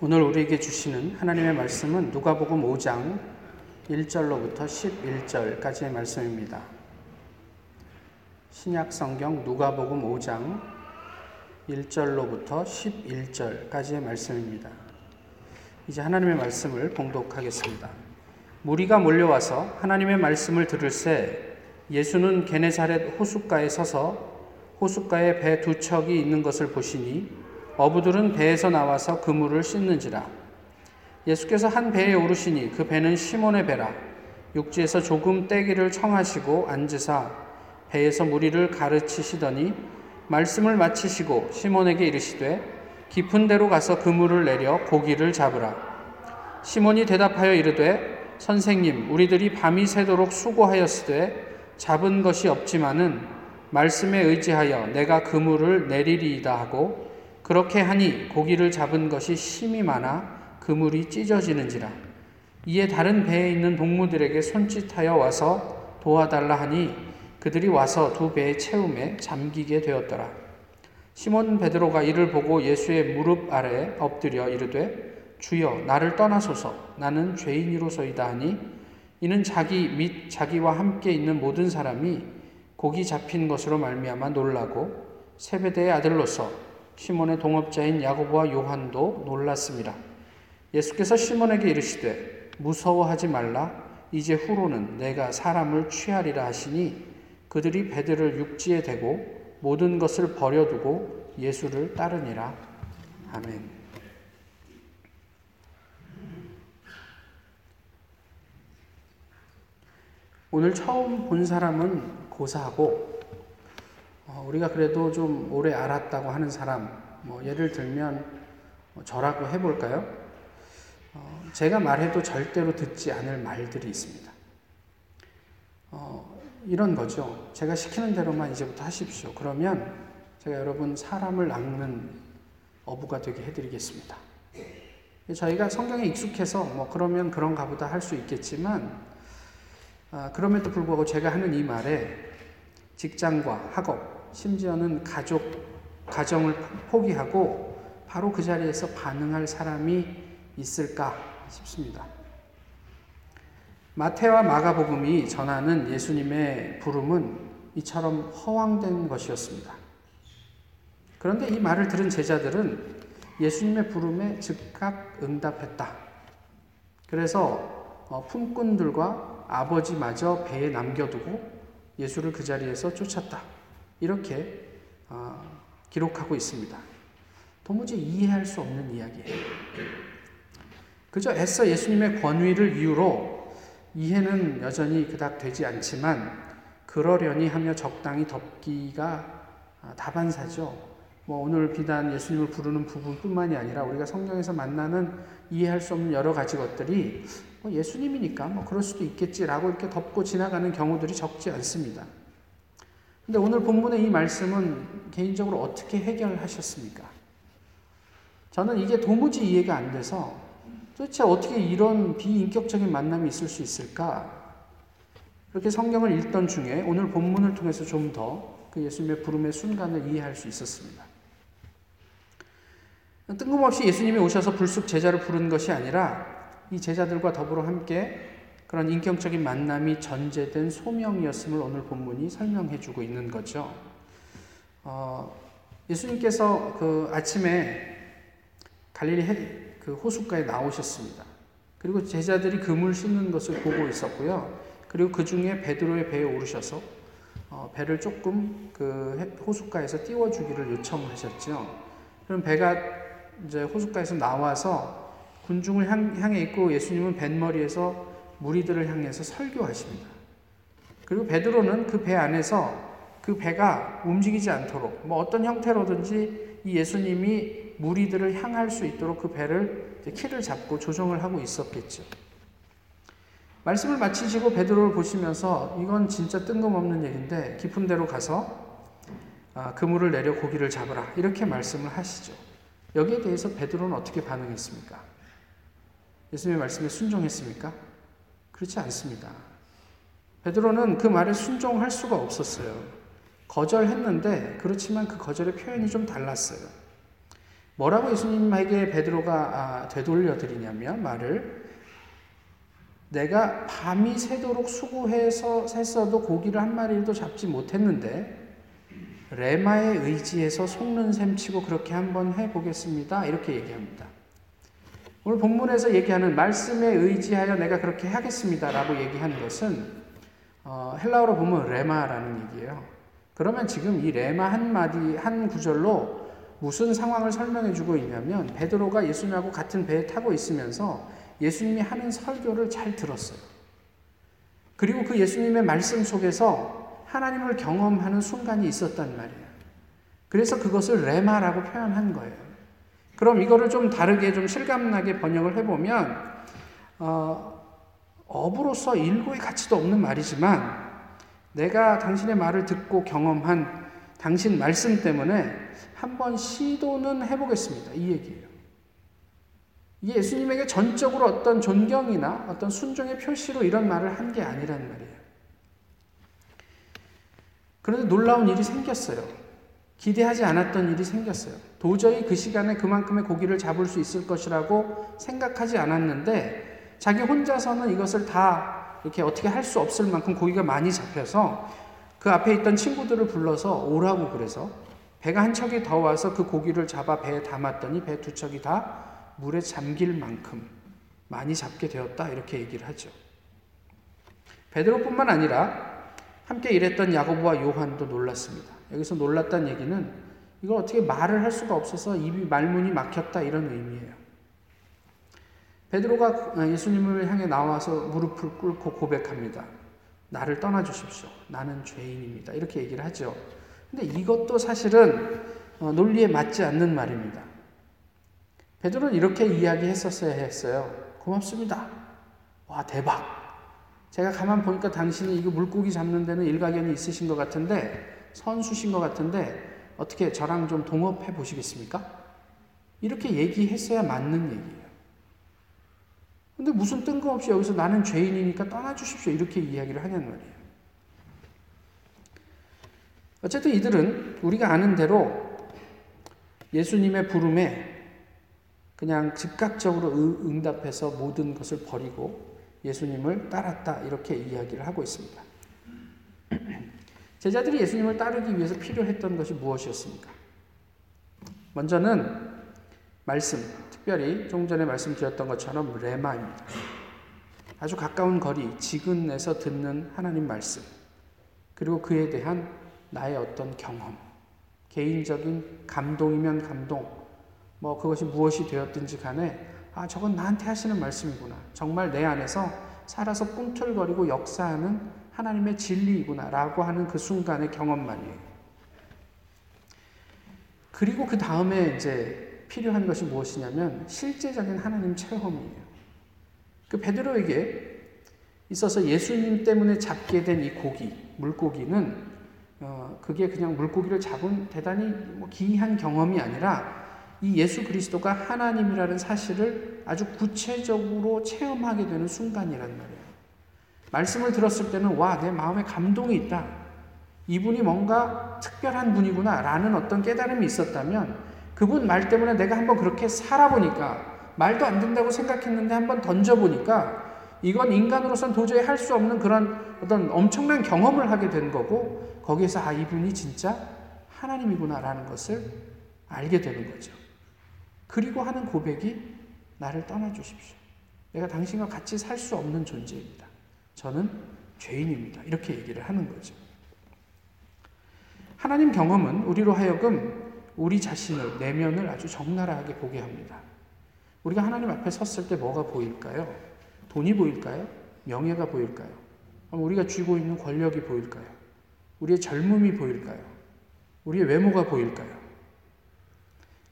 오늘 우리에게 주시는 하나님의 말씀은 누가복음 5장 1절로부터 11절까지의 말씀입니다. 신약 성경 누가복음 5장 1절로부터 11절까지의 말씀입니다. 이제 하나님의 말씀을 봉독하겠습니다. 무리가 몰려와서 하나님의 말씀을 들을새 예수는 게네사렛 호숫가에 서서 호숫가에 배 두 척이 있는 것을 보시니 어부들은 배에서 나와서 그물을 씻는지라. 예수께서 한 배에 오르시니 그 배는 시몬의 배라. 육지에서 조금 떼기를 청하시고 앉으사 배에서 무리를 가르치시더니 말씀을 마치시고 시몬에게 이르시되 깊은 데로 가서 그물을 내려 고기를 잡으라. 시몬이 대답하여 이르되 선생님 우리들이 밤이 새도록 수고하였으되 잡은 것이 없지만은 말씀에 의지하여 내가 그물을 내리리이다 하고 그렇게 하니 고기를 잡은 것이 심이 많아 그물이 찢어지는지라. 이에 다른 배에 있는 동무들에게 손짓하여 와서 도와달라 하니 그들이 와서 두 배의 채움에 잠기게 되었더라. 시몬 베드로가 이를 보고 예수의 무릎 아래 엎드려 이르되 주여 나를 떠나소서 나는 죄인이로소이다 하니 이는 자기 및 자기와 함께 있는 모든 사람이 고기 잡힌 것으로 말미암아 놀라고 세베대의 아들로서 시몬의 동업자인 야고보와 요한도 놀랐습니다. 예수께서 시몬에게 이르시되 무서워하지 말라 이제 후로는 내가 사람을 취하리라 하시니 그들이 배들을 육지에 대고 모든 것을 버려두고 예수를 따르니라. 아멘. 오늘 처음 본 사람은 고사하고 어, 우리가 그래도 좀 오래 알았다고 하는 사람, 뭐 예를 들면 뭐 저라고 해볼까요? 어, 제가 말해도 절대로 듣지 않을 말들이 있습니다. 어, 이런 거죠. 제가 시키는 대로만 이제부터 하십시오. 그러면 제가 여러분 사람을 낚는 어부가 되게 해드리겠습니다. 저희가 성경에 익숙해서 뭐 그러면 그런가 보다 할 수 있겠지만 아, 그럼에도 불구하고 제가 하는 이 말에 직장과 학업, 심지어는 가족, 가정을 포기하고 바로 그 자리에서 반응할 사람이 있을까 싶습니다. 마태와 마가복음이 전하는 예수님의 부름은 이처럼 허황된 것이었습니다. 그런데 이 말을 들은 제자들은 예수님의 부름에 즉각 응답했다. 그래서 어, 품꾼들과 아버지마저 배에 남겨두고 예수를 그 자리에서 쫓았다. 이렇게 어, 기록하고 있습니다. 도무지 이해할 수 없는 이야기예요. 그저 애써 예수님의 권위를 이유로 이해는 여전히 그닥 되지 않지만 그러려니 하며 적당히 덮기가 아, 다반사죠. 뭐 오늘 비단 예수님을 부르는 부분뿐만이 아니라 우리가 성경에서 만나는 이해할 수 없는 여러 가지 것들이 뭐 예수님이니까 뭐 그럴 수도 있겠지라고 이렇게 덮고 지나가는 경우들이 적지 않습니다. 근데 오늘 본문의 이 말씀은 개인적으로 어떻게 해결하셨습니까? 저는 이게 도무지 이해가 안 돼서 도대체 어떻게 이런 비인격적인 만남이 있을 수 있을까? 그렇게 성경을 읽던 중에 오늘 본문을 통해서 좀 더 그 예수님의 부름의 순간을 이해할 수 있었습니다. 뜬금없이 예수님이 오셔서 불쑥 제자를 부른 것이 아니라 이 제자들과 더불어 함께 그런 인격적인 만남이 전제된 소명이었음을 오늘 본문이 설명해 주고 있는 거죠. 어, 예수님께서 그 아침에 갈릴리 그 호숫가에 나오셨습니다. 그리고 제자들이 그물 씻는 것을 보고 있었고요. 그리고 그 중에 베드로의 배에 오르셔서 어, 배를 조금 그 호숫가에서 띄워주기를 요청하셨죠. 그럼 배가 이제 호숫가에서 나와서 군중을 향, 향해 있고 예수님은 뱃머리에서 무리들을 향해서 설교하십니다. 그리고 베드로는 그 배 안에서 그 배가 움직이지 않도록 뭐 어떤 형태로든지 이 예수님이 무리들을 향할 수 있도록 그 배를 키를 잡고 조정을 하고 있었겠죠. 말씀을 마치시고 베드로를 보시면서 이건 진짜 뜬금없는 얘기인데 깊은 데로 가서 아, 그물을 내려 고기를 잡으라 이렇게 말씀을 하시죠. 여기에 대해서 베드로는 어떻게 반응했습니까? 예수님의 말씀에 순종했습니까? 그렇지 않습니다. 베드로는 그 말에 순종할 수가 없었어요. 거절했는데 그렇지만 그 거절의 표현이 좀 달랐어요. 뭐라고 예수님에게 베드로가 아, 되돌려 드리냐면 말을 내가 밤이 새도록 수고해서 했어도 고기를 한 마리도 잡지 못했는데 레마의 의지에서 속는 셈 치고 그렇게 한번 해보겠습니다. 이렇게 얘기합니다. 오늘 본문에서 얘기하는 말씀에 의지하여 내가 그렇게 하겠습니다. 라고 얘기하는 것은 어, 헬라어로 보면 레마라는 얘기예요. 그러면 지금 이 레마 한 마디, 한 구절로 무슨 상황을 설명해 주고 있냐면 베드로가 예수님하고 같은 배에 타고 있으면서 예수님이 하는 설교를 잘 들었어요. 그리고 그 예수님의 말씀 속에서 하나님을 경험하는 순간이 있었단 말이에요. 그래서 그것을 레마라고 표현한 거예요. 그럼 이거를 좀 다르게 좀 실감나게 번역을 해보면 어, 업으로서 일고의 가치도 없는 말이지만 내가 당신의 말을 듣고 경험한 당신 말씀 때문에 한번 시도는 해보겠습니다. 이 얘기예요. 예수님에게 전적으로 어떤 존경이나 어떤 순종의 표시로 이런 말을 한 게 아니란 말이에요. 그런데 놀라운 일이 생겼어요. 기대하지 않았던 일이 생겼어요. 도저히 그 시간에 그만큼의 고기를 잡을 수 있을 것이라고 생각하지 않았는데 자기 혼자서는 이것을 다 이렇게 어떻게 할 수 없을 만큼 고기가 많이 잡혀서 그 앞에 있던 친구들을 불러서 오라고 그래서 배가 한 척이 더 와서 그 고기를 잡아 배에 담았더니 배 두 척이 다 물에 잠길 만큼 많이 잡게 되었다 이렇게 얘기를 하죠. 베드로뿐만 아니라 함께 일했던 야고보와 요한도 놀랐습니다. 여기서 놀랐다는 얘기는 이걸 어떻게 말을 할 수가 없어서 입이 말문이 막혔다 이런 의미예요. 베드로가 예수님을 향해 나와서 무릎을 꿇고 고백합니다. 나를 떠나 주십시오. 나는 죄인입니다. 이렇게 얘기를 하죠. 근데 이것도 사실은 어, 논리에 맞지 않는 말입니다. 베드로는 이렇게 이야기했었어야 했어요. 고맙습니다. 와 대박. 제가 가만 보니까 당신이 이거 물고기 잡는 데는 일가견이 있으신 것 같은데 선수신 것 같은데 어떻게 저랑 좀 동업해 보시겠습니까? 이렇게 얘기했어야 맞는 얘기예요. 근데 무슨 뜬금없이 여기서 나는 죄인이니까 떠나주십시오. 이렇게 이야기를 하냐는 말이에요. 어쨌든 이들은 우리가 아는 대로 예수님의 부름에 그냥 즉각적으로 응답해서 모든 것을 버리고 예수님을 따랐다 이렇게 이야기를 하고 있습니다. 제자들이 예수님을 따르기 위해서 필요했던 것이 무엇이었습니까? 먼저는 말씀, 특별히 좀 전에 말씀드렸던 것처럼 레마입니다. 아주 가까운 거리, 지근에서 듣는 하나님 말씀, 그리고 그에 대한 나의 어떤 경험, 개인적인 감동이면 감동, 뭐 그것이 무엇이 되었든지 간에 아, 저건 나한테 하시는 말씀이구나. 정말 내 안에서 살아서 꿈틀거리고 역사하는 하나님의 진리이구나. 라고 하는 그 순간의 경험만이에요. 그리고 그 다음에 이제 필요한 것이 무엇이냐면 실제적인 하나님 체험이에요. 그 베드로에게 있어서 예수님 때문에 잡게 된 이 고기, 물고기는 어, 그게 그냥 물고기를 잡은 대단히 뭐 기이한 경험이 아니라 이 예수 그리스도가 하나님이라는 사실을 아주 구체적으로 체험하게 되는 순간이란 말이에요. 말씀을 들었을 때는 와, 내 마음에 감동이 있다. 이분이 뭔가 특별한 분이구나 라는 어떤 깨달음이 있었다면 그분 말 때문에 내가 한번 그렇게 살아보니까 말도 안 된다고 생각했는데 한번 던져보니까 이건 인간으로선 도저히 할 수 없는 그런 어떤 엄청난 경험을 하게 된 거고 거기에서 아, 이분이 진짜 하나님이구나라는 것을 알게 되는 거죠. 그리고 하는 고백이 나를 떠나주십시오. 내가 당신과 같이 살 수 없는 존재입니다. 저는 죄인입니다. 이렇게 얘기를 하는 거죠. 하나님 경험은 우리로 하여금 우리 자신을, 내면을 아주 적나라하게 보게 합니다. 우리가 하나님 앞에 섰을 때 뭐가 보일까요? 돈이 보일까요? 명예가 보일까요? 우리가 쥐고 있는 권력이 보일까요? 우리의 젊음이 보일까요? 우리의 외모가 보일까요?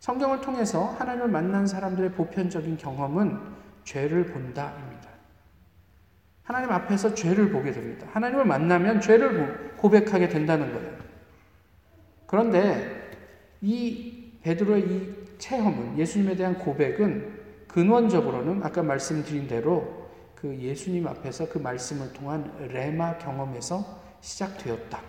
성경을 통해서 하나님을 만난 사람들의 보편적인 경험은 죄를 본다입니다. 하나님 앞에서 죄를 보게 됩니다. 하나님을 만나면 죄를 고백하게 된다는 거예요. 그런데 이 베드로의 이 체험은 예수님에 대한 고백은 근원적으로는 아까 말씀드린 대로 그 예수님 앞에서 그 말씀을 통한 레마 경험에서 시작되었다.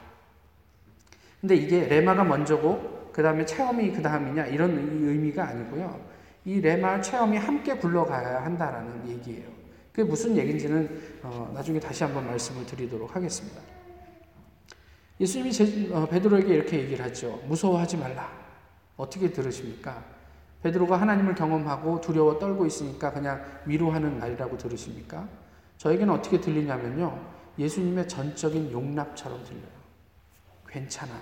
근데 이게 레마가 먼저고 그 다음에 체험이 그 다음이냐 이런 의미가 아니고요. 이 레마 체험이 함께 굴러가야 한다라는 얘기예요. 그게 무슨 얘기인지는 어, 나중에 다시 한번 말씀을 드리도록 하겠습니다. 예수님이 제, 어, 베드로에게 이렇게 얘기를 하죠. 무서워하지 말라. 어떻게 들으십니까? 베드로가 하나님을 경험하고 두려워 떨고 있으니까 그냥 위로하는 말이라고 들으십니까? 저에게는 어떻게 들리냐면요. 예수님의 전적인 용납처럼 들려요. 괜찮아.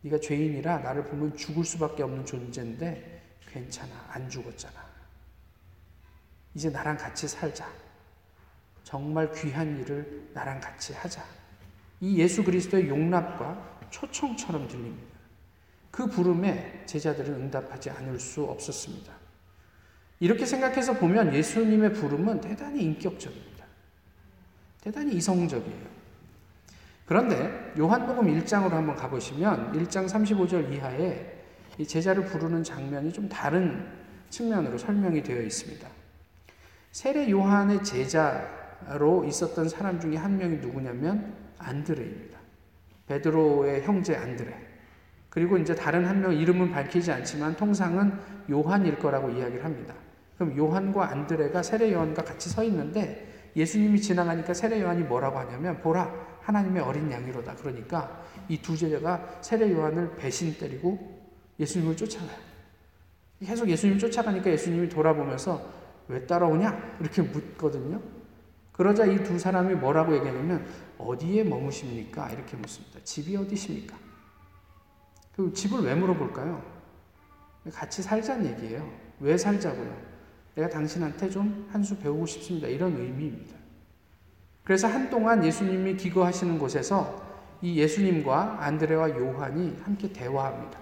네가 죄인이라 나를 보면 죽을 수밖에 없는 존재인데 괜찮아. 안 죽었잖아. 이제 나랑 같이 살자. 정말 귀한 일을 나랑 같이 하자. 이 예수 그리스도의 용납과 초청처럼 들립니다. 그 부름에 제자들은 응답하지 않을 수 없었습니다. 이렇게 생각해서 보면 예수님의 부름은 대단히 인격적입니다. 대단히 이성적이에요. 그런데 요한복음 1장으로 한번 가보시면 1장 35절 이하에 이 제자를 부르는 장면이 좀 다른 측면으로 설명이 되어 있습니다. 세례 요한의 제자로 있었던 사람 중에 한 명이 누구냐면 안드레입니다. 베드로의 형제 안드레. 그리고 이제 다른 한 명 이름은 밝히지 않지만 통상은 요한일 거라고 이야기를 합니다. 그럼 요한과 안드레가 세례 요한과 같이 서 있는데 예수님이 지나가니까 세례 요한이 뭐라고 하냐면 보라 하나님의 어린 양이로다. 그러니까 이 두 제자가 세례 요한을 배신 때리고 예수님을 쫓아가요. 계속 예수님을 쫓아가니까 예수님이 돌아보면서 왜 따라오냐? 이렇게 묻거든요. 그러자 이 두 사람이 뭐라고 얘기하냐면 어디에 머무십니까? 이렇게 묻습니다. 집이 어디십니까? 그 집을 왜 물어볼까요? 같이 살자는 얘기예요. 왜 살자고요? 내가 당신한테 좀 한 수 배우고 싶습니다. 이런 의미입니다. 그래서 한동안 예수님이 기거하시는 곳에서 이 예수님과 안드레와 요한이 함께 대화합니다.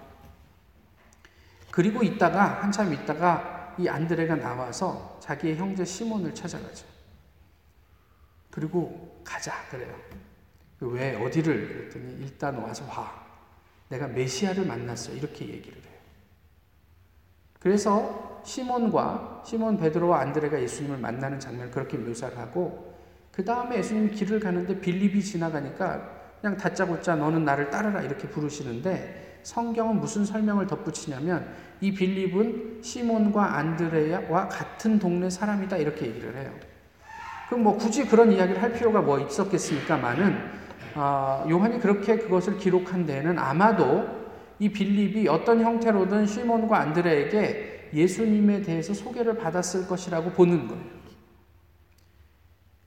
그리고 있다가 한참 있다가 이 안드레가 나와서 자기의 형제 시몬을 찾아가죠. 그리고 가자 그래요. 왜 어디를 그랬더니 일단 와서 와. 내가 메시아를 만났어. 이렇게 얘기를 해요. 그래서 시몬과 시몬 베드로와 안드레가 예수님을 만나는 장면을 그렇게 묘사를 하고 그 다음에 예수님 길을 가는데 빌립이 지나가니까 그냥 다짜고짜 너는 나를 따르라 이렇게 부르시는데 성경은 무슨 설명을 덧붙이냐면 이 빌립은 시몬과 안드레와 같은 동네 사람이다 이렇게 얘기를 해요. 그럼 뭐 굳이 그런 이야기를 할 필요가 뭐 있었겠습니까만은 어, 요한이 그렇게 그것을 기록한 데에는 아마도 이 빌립이 어떤 형태로든 시몬과 안드레에게 예수님에 대해서 소개를 받았을 것이라고 보는 거예요.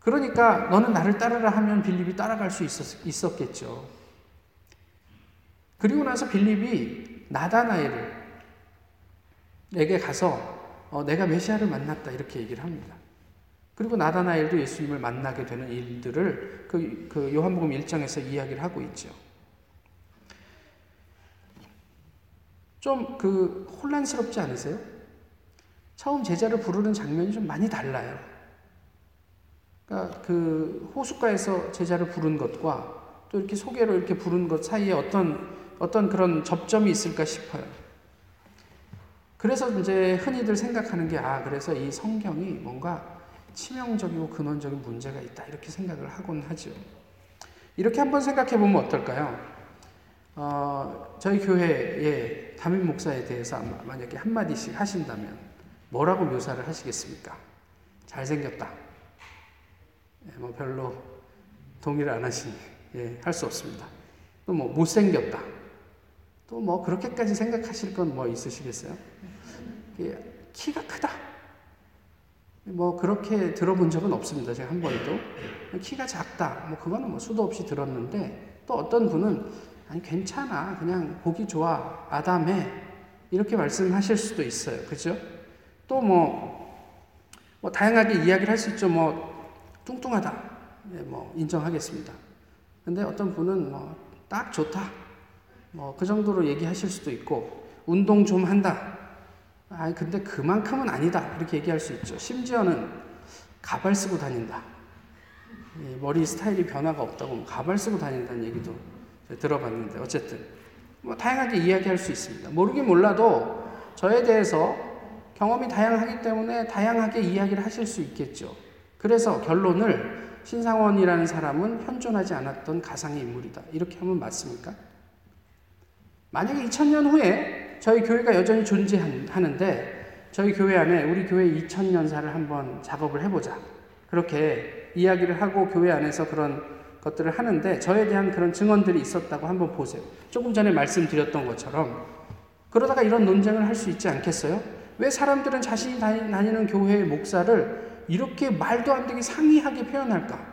그러니까 너는 나를 따르라 하면 빌립이 따라갈 수 있었, 있었겠죠. 그리고 나서 빌립이 나다나엘을 에게 가서 어, 내가 메시아를 만났다 이렇게 얘기를 합니다. 그리고 나다나엘도 예수님을 만나게 되는 일들을 그, 그 요한복음 1장에서 이야기를 하고 있죠. 좀 그 혼란스럽지 않으세요? 처음 제자를 부르는 장면이 좀 많이 달라요. 그러니까 그 호숫가에서 제자를 부른 것과 또 이렇게 소개로 이렇게 부른 것 사이에 어떤 어떤 그런 접점이 있을까 싶어요. 그래서 이제 흔히들 생각하는 게 아, 그래서 이 성경이 뭔가 치명적이고 근원적인 문제가 있다. 이렇게 생각을 하곤 하죠. 이렇게 한번 생각해 보면 어떨까요? 어, 저희 교회의 담임 목사에 대해서 만약에 한마디씩 하신다면 뭐라고 묘사를 하시겠습니까? 잘생겼다. 예, 뭐 별로 동의를 안 하시니 예, 할 수 없습니다. 또 뭐 못생겼다. 또 뭐 그렇게까지 생각하실 건 뭐 있으시겠어요? 키가 크다. 뭐 그렇게 들어본 적은 없습니다. 제가 한 번도. 키가 작다. 뭐 그거는 뭐 수도 없이 들었는데 또 어떤 분은 아니 괜찮아. 그냥 보기 좋아. 아담해. 이렇게 말씀하실 수도 있어요. 그죠? 또 뭐, 뭐 다양하게 이야기를 할 수 있죠. 뭐 뚱뚱하다. 네, 뭐 인정하겠습니다. 근데 어떤 분은 뭐 딱 좋다. 뭐 그 정도로 얘기하실 수도 있고 운동 좀 한다. 아, 근데 그만큼은 아니다. 이렇게 얘기할 수 있죠. 심지어는 가발 쓰고 다닌다. 머리 스타일이 변화가 없다고 가발 쓰고 다닌다는 얘기도 들어봤는데, 어쨌든. 뭐, 다양하게 이야기할 수 있습니다. 모르긴 몰라도 저에 대해서 경험이 다양하기 때문에 다양하게 이야기를 하실 수 있겠죠. 그래서 결론을 신상원이라는 사람은 현존하지 않았던 가상의 인물이다. 이렇게 하면 맞습니까? 만약에 2000년 후에 저희 교회가 여전히 존재하는데 저희 교회 안에 우리 교회 2000년사를 한번 작업을 해보자. 그렇게 이야기를 하고 교회 안에서 그런 것들을 하는데 저에 대한 그런 증언들이 있었다고 한번 보세요. 조금 전에 말씀드렸던 것처럼 그러다가 이런 논쟁을 할 수 있지 않겠어요? 왜 사람들은 자신이 다니는 교회의 목사를 이렇게 말도 안 되게 상이하게 표현할까?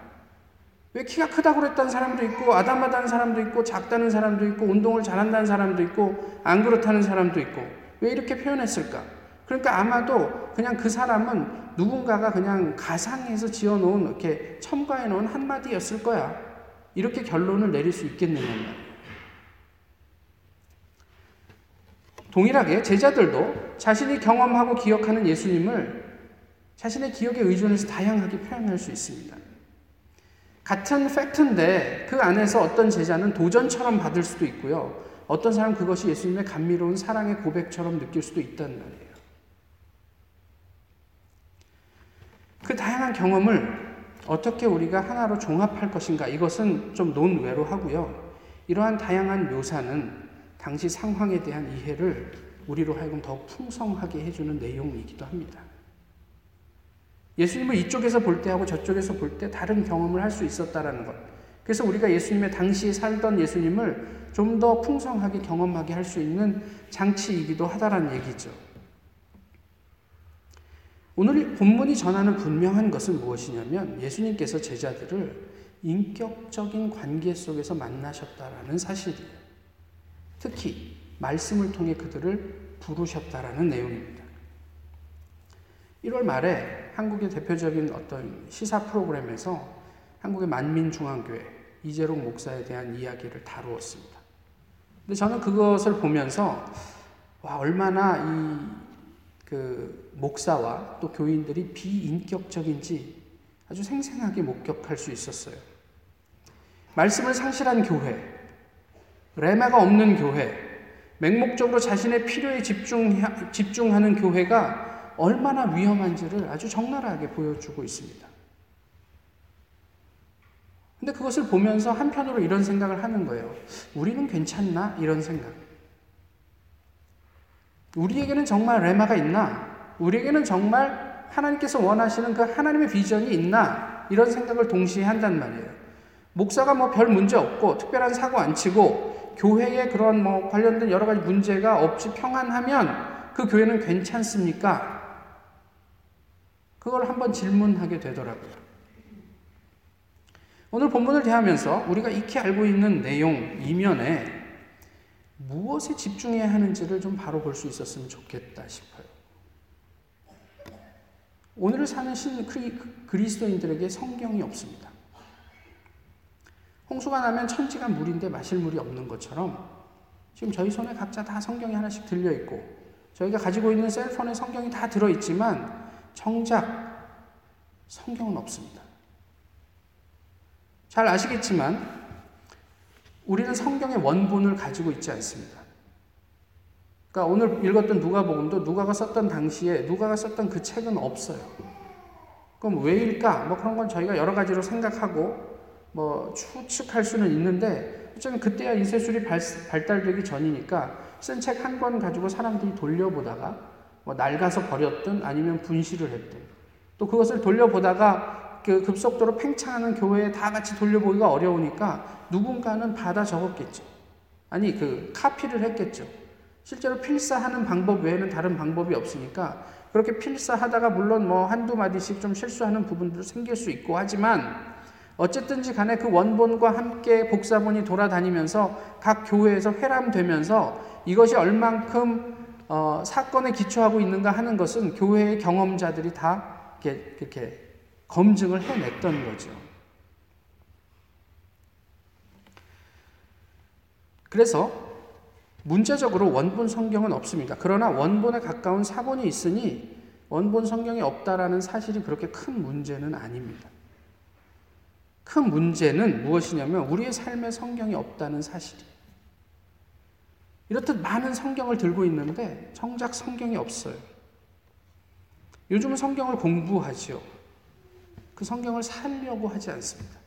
왜 키가 크다고 그랬다는 사람도 있고 아담하다는 사람도 있고 작다는 사람도 있고 운동을 잘한다는 사람도 있고 안 그렇다는 사람도 있고 왜 이렇게 표현했을까? 그러니까 아마도 그냥 그 사람은 누군가가 그냥 가상에서 지어놓은 이렇게 첨가해 놓은 한마디였을 거야. 이렇게 결론을 내릴 수 있겠느냐 말이야. 동일하게 제자들도 자신이 경험하고 기억하는 예수님을 자신의 기억에 의존해서 다양하게 표현할 수 있습니다. 같은 팩트인데 그 안에서 어떤 제자는 도전처럼 받을 수도 있고요. 어떤 사람 그것이 예수님의 감미로운 사랑의 고백처럼 느낄 수도 있단 말이에요. 그 다양한 경험을 어떻게 우리가 하나로 종합할 것인가 이것은 좀 논외로 하고요. 이러한 다양한 묘사는 당시 상황에 대한 이해를 우리로 하여금 더 풍성하게 해주는 내용이기도 합니다. 예수님을 이쪽에서 볼 때하고 저쪽에서 볼 때 다른 경험을 할 수 있었다라는 것. 그래서 우리가 예수님의 당시 살던 예수님을 좀 더 풍성하게 경험하게 할 수 있는 장치이기도 하다라는 얘기죠. 오늘 본문이 전하는 분명한 것은 무엇이냐면 예수님께서 제자들을 인격적인 관계 속에서 만나셨다라는 사실이에요. 특히 말씀을 통해 그들을 부르셨다라는 내용입니다. 1월 말에 한국의 대표적인 어떤 시사 프로그램에서 한국의 만민중앙교회 이재롱 목사에 대한 이야기를 다루었습니다. 근데 저는 그것을 보면서 와 얼마나 이 그 목사와 또 교인들이 비인격적인지 아주 생생하게 목격할 수 있었어요. 말씀을 상실한 교회, 레마가 없는 교회, 맹목적으로 자신의 필요에 집중, 집중하는 교회가 얼마나 위험한지를 아주 적나라하게 보여주고 있습니다. 근데 그것을 보면서 한편으로 이런 생각을 하는 거예요. 우리는 괜찮나? 이런 생각. 우리에게는 정말 레마가 있나? 우리에게는 정말 하나님께서 원하시는 그 하나님의 비전이 있나? 이런 생각을 동시에 한단 말이에요. 목사가 뭐 별 문제 없고 특별한 사고 안 치고 교회에 그런 뭐 관련된 여러 가지 문제가 없이 평안하면 그 교회는 괜찮습니까? 그걸 한번 질문하게 되더라고요. 오늘 본문을 대하면서 우리가 익히 알고 있는 내용 이면에 무엇에 집중해야 하는지를 좀 바로 볼 수 있었으면 좋겠다 싶어요. 오늘을 사는 신 그리스도인들에게 성경이 없습니다. 홍수가 나면 천지가 물인데 마실 물이 없는 것처럼 지금 저희 손에 각자 다 성경이 하나씩 들려 있고 저희가 가지고 있는 셀폰에 성경이 다 들어 있지만 정작 성경은 없습니다. 잘 아시겠지만 우리는 성경의 원본을 가지고 있지 않습니다. 그러니까 오늘 읽었던 누가복음도 누가가 썼던 당시에 누가가 썼던 그 책은 없어요. 그럼 왜일까? 뭐 그런 건 저희가 여러 가지로 생각하고 뭐 추측할 수는 있는데 어쩌면 그때야 인쇄술이 발, 발달되기 전이니까 쓴 책 한 권 가지고 사람들이 돌려보다가 뭐 낡아서 버렸든 아니면 분실을 했든 또 그것을 돌려보다가 그 급속도로 팽창하는 교회에 다 같이 돌려보기가 어려우니까 누군가는 받아 적었겠죠. 아니 그 카피를 했겠죠. 실제로 필사하는 방법 외에는 다른 방법이 없으니까 그렇게 필사하다가 물론 뭐 한두 마디씩 좀 실수하는 부분도 생길 수 있고 하지만 어쨌든지 간에 그 원본과 함께 복사본이 돌아다니면서 각 교회에서 회람되면서 이것이 얼만큼 어, 사건에 기초하고 있는가 하는 것은 교회의 경험자들이 다 이렇게, 이렇게 검증을 해냈던 거죠. 그래서 문제적으로 원본 성경은 없습니다. 그러나 원본에 가까운 사본이 있으니 원본 성경이 없다라는 사실이 그렇게 큰 문제는 아닙니다. 큰 문제는 무엇이냐면 우리의 삶에 성경이 없다는 사실이에요. 이렇듯 많은 성경을 들고 있는데 정작 성경이 없어요. 요즘은 성경을 공부하지요. 그 성경을 살려고 하지 않습니다.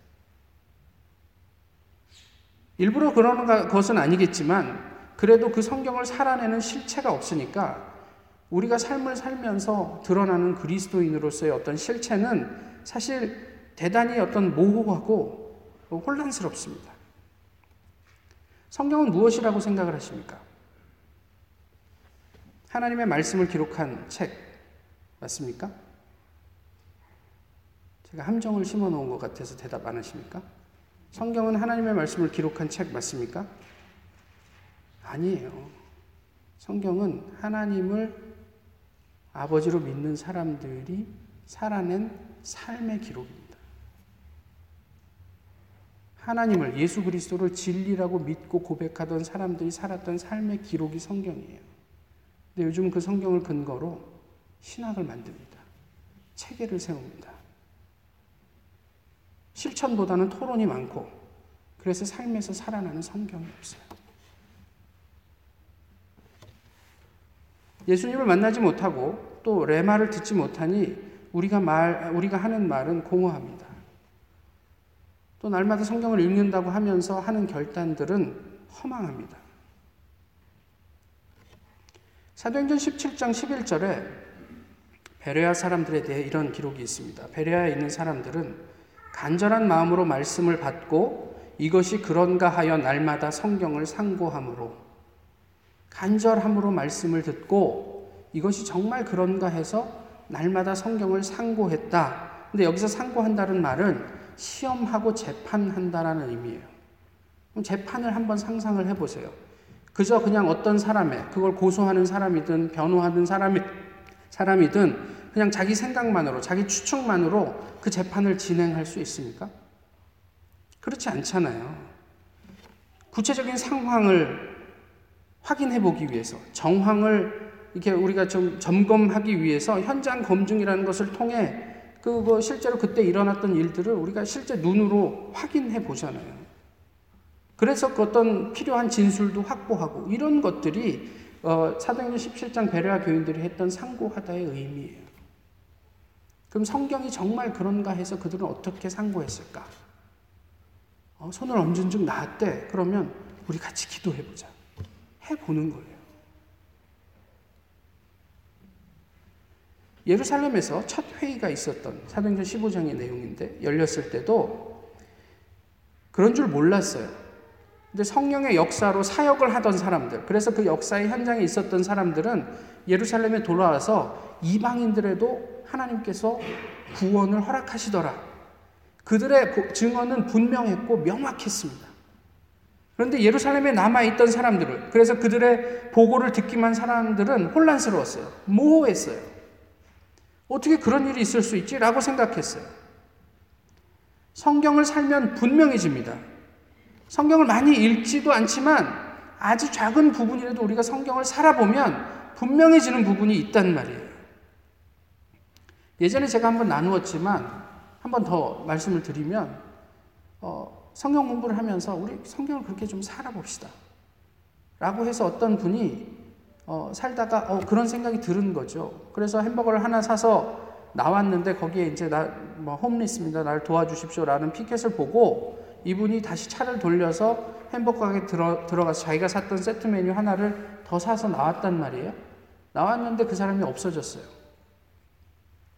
일부러 그러는 것은 아니겠지만 그래도 그 성경을 살아내는 실체가 없으니까 우리가 삶을 살면서 드러나는 그리스도인으로서의 어떤 실체는 사실 대단히 어떤 모호하고 혼란스럽습니다. 성경은 무엇이라고 생각을 하십니까? 하나님의 말씀을 기록한 책 맞습니까? 제가 함정을 심어 놓은 것 같아서 대답 안 하십니까? 성경은 하나님의 말씀을 기록한 책 맞습니까? 아니에요. 성경은 하나님을 아버지로 믿는 사람들이 살아낸 삶의 기록입니다. 하나님을 예수 그리스도를 진리라고 믿고 고백하던 사람들이 살았던 삶의 기록이 성경이에요. 근데 요즘 그 성경을 근거로 신학을 만듭니다. 체계를 세웁니다. 실천보다는 토론이 많고 그래서 삶에서 살아나는 성경이 없어요. 예수님을 만나지 못하고 또 레마를 듣지 못하니 우리가 말 우리가 하는 말은 공허합니다. 또 날마다 성경을 읽는다고 하면서 하는 결단들은 허망합니다. 사도행전 17장 11절에 베레아 사람들에 대해 이런 기록이 있습니다. 베레아에 있는 사람들은 간절한 마음으로 말씀을 받고 이것이 그런가 하여 날마다 성경을 상고함으로 간절함으로 말씀을 듣고 이것이 정말 그런가 해서 날마다 성경을 상고했다. 근데 여기서 상고한다는 말은 시험하고 재판한다라는 의미예요. 그럼 재판을 한번 상상을 해보세요. 그저 그냥 어떤 사람의 그걸 고소하는 사람이든 변호하는 사람이, 사람이든 그냥 자기 생각만으로 자기 추측만으로 그 재판을 진행할 수 있습니까? 그렇지 않잖아요. 구체적인 상황을 확인해 보기 위해서 정황을 이렇게 우리가 좀 점검하기 위해서 현장 검증이라는 것을 통해 그 실제로 그때 일어났던 일들을 우리가 실제 눈으로 확인해 보잖아요. 그래서 그 어떤 필요한 진술도 확보하고 이런 것들이 어, 사도행전 17장 베레아 교인들이 했던 상고하다의 의미예요. 그럼 성경이 정말 그런가 해서 그들은 어떻게 상고했을까? 어, 손을 얹은 즉 나았대. 그러면 우리 같이 기도해 보자. 해보는 거예요. 예루살렘에서 첫 회의가 있었던 사도행전 15장의 내용인데 열렸을 때도 그런 줄 몰랐어요. 근데 성령의 역사로 사역을 하던 사람들, 그래서 그 역사의 현장에 있었던 사람들은 예루살렘에 돌아와서 이방인들에도 하나님께서 구원을 허락하시더라. 그들의 증언은 분명했고 명확했습니다. 그런데 예루살렘에 남아있던 사람들을, 그래서 그들의 보고를 듣기만 사람들은 혼란스러웠어요. 모호했어요. 어떻게 그런 일이 있을 수 있지? 라고 생각했어요. 성경을 살면 분명해집니다. 성경을 많이 읽지도 않지만 아주 작은 부분이라도 우리가 성경을 살아보면 분명해지는 부분이 있단 말이에요. 예전에 제가 한번 나누었지만 한 번 더 말씀을 드리면 어, 성경 공부를 하면서 우리 성경을 그렇게 좀 살아봅시다. 라고 해서 어떤 분이 어, 살다가 어, 그런 생각이 들은 거죠. 그래서 햄버거를 하나 사서 나왔는데 거기에 이제 나 뭐 홈리스입니다. 날 도와주십시오라는 피켓을 보고 이분이 다시 차를 돌려서 햄버거 가게 들어, 들어가서 자기가 샀던 세트 메뉴 하나를 더 사서 나왔단 말이에요. 나왔는데 그 사람이 없어졌어요.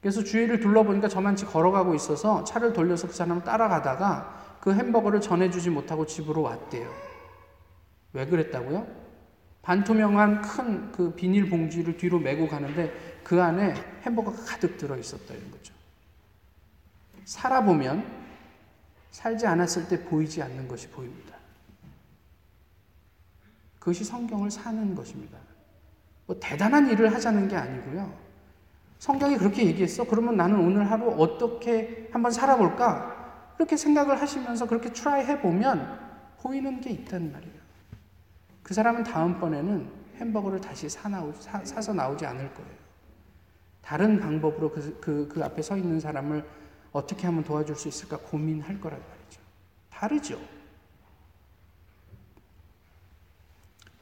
그래서 주위를 둘러보니까 저만치 걸어가고 있어서 차를 돌려서 그 사람을 따라가다가 그 햄버거를 전해주지 못하고 집으로 왔대요. 왜 그랬다고요? 반투명한 큰 그 비닐 봉지를 뒤로 메고 가는데 그 안에 햄버거가 가득 들어 있었다는 거죠. 살아보면 살지 않았을 때 보이지 않는 것이 보입니다. 그것이 성경을 사는 것입니다. 뭐 대단한 일을 하자는 게 아니고요. 성경이 그렇게 얘기했어. 그러면 나는 오늘 하루 어떻게 한번 살아볼까? 그렇게 생각을 하시면서 그렇게 try 해보면 보이는 게 있단 말이에요. 그 사람은 다음번에는 햄버거를 다시 사 나오, 사, 사서 나오지 않을 거예요. 다른 방법으로 그, 그, 그 앞에 서 있는 사람을 어떻게 하면 도와줄 수 있을까 고민할 거란 말이죠. 다르죠.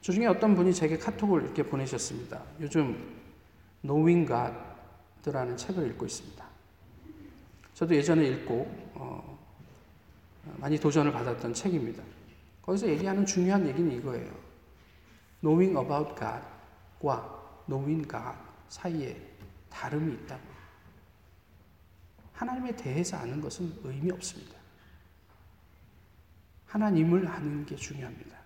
저 중에 어떤 분이 제게 카톡을 이렇게 보내셨습니다. 요즘 Knowing God라는 책을 읽고 있습니다. 저도 예전에 읽고 어, 많이 도전을 받았던 책입니다. 거기서 얘기하는 중요한 얘기는 이거예요. Knowing about God과 knowing God 사이에 다름이 있다고. 하나님에 대해서 아는 것은 의미 없습니다. 하나님을 아는 게 중요합니다.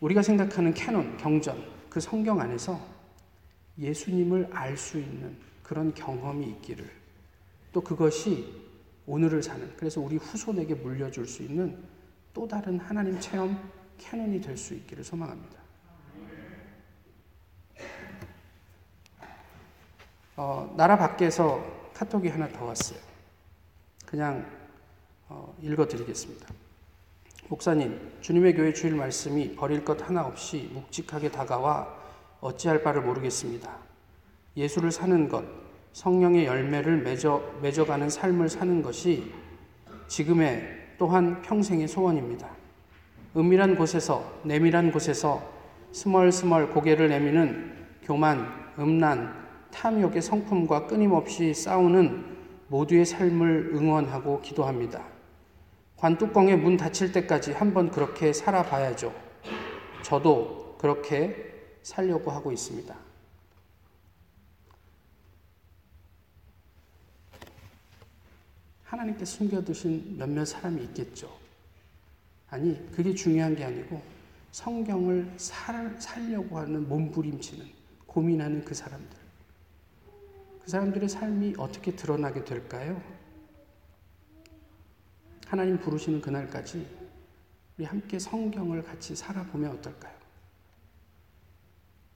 우리가 생각하는 캐논, 경전, 그 성경 안에서 예수님을 알 수 있는 그런 경험이 있기를 또 그것이 오늘을 사는 그래서 우리 후손에게 물려줄 수 있는 또 다른 하나님 체험 캐논이 될 수 있기를 소망합니다. 어, 나라 밖에서 카톡이 하나 더 왔어요. 그냥 어, 읽어드리겠습니다. 목사님, 주님의 교회 주일 말씀이 버릴 것 하나 없이 묵직하게 다가와 어찌할 바를 모르겠습니다. 예수를 사는 것, 성령의 열매를 맺어, 맺어가는 삶을 사는 것이 지금의 또한 평생의 소원입니다. 은밀한 곳에서, 내밀한 곳에서 스멀스멀 고개를 내미는 교만, 음란, 탐욕의 성품과 끊임없이 싸우는 모두의 삶을 응원하고 기도합니다. 관뚜껑에 문 닫힐 때까지 한번 그렇게 살아봐야죠. 저도 그렇게 살려고 하고 있습니다. 하나님께 숨겨두신 몇몇 사람이 있겠죠. 아니, 그게 중요한 게 아니고 성경을 살, 살려고 하는 몸부림치는, 고민하는 그 사람들. 그 사람들의 삶이 어떻게 드러나게 될까요? 하나님 부르시는 그날까지 우리 함께 성경을 같이 살아보면 어떨까요?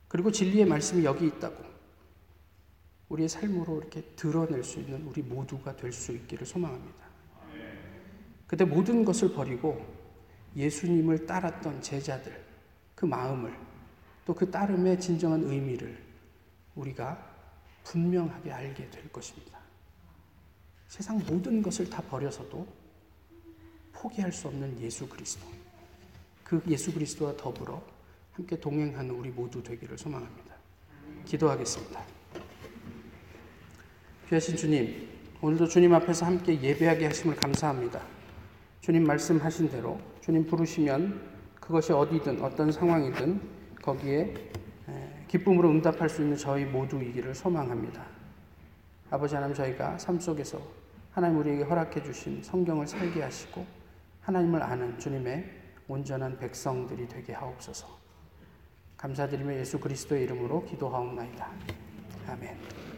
그리고 진리의 말씀이 여기 있다고 우리의 삶으로 이렇게 드러낼 수 있는 우리 모두가 될 수 있기를 소망합니다. 그때 모든 것을 버리고 예수님을 따랐던 제자들, 그 마음을 또 그 따름의 진정한 의미를 우리가 분명하게 알게 될 것입니다. 세상 모든 것을 다 버려서도 포기할 수 없는 예수 그리스도. 그 예수 그리스도와 더불어 함께 동행하는 우리 모두 되기를 소망합니다. 기도하겠습니다. 귀하신 주님, 오늘도 주님 앞에서 함께 예배하게 하심을 감사합니다. 주님 말씀하신 대로 주님 부르시면 그것이 어디든 어떤 상황이든 거기에 기쁨으로 응답할 수 있는 저희 모두이기를 소망합니다. 아버지 하나님 저희가 삶 속에서 하나님 우리에게 허락해 주신 성경을 살게 하시고 하나님을 아는 주님의 온전한 백성들이 되게 하옵소서. 감사드리며 예수 그리스도의 이름으로 기도하옵나이다. 아멘.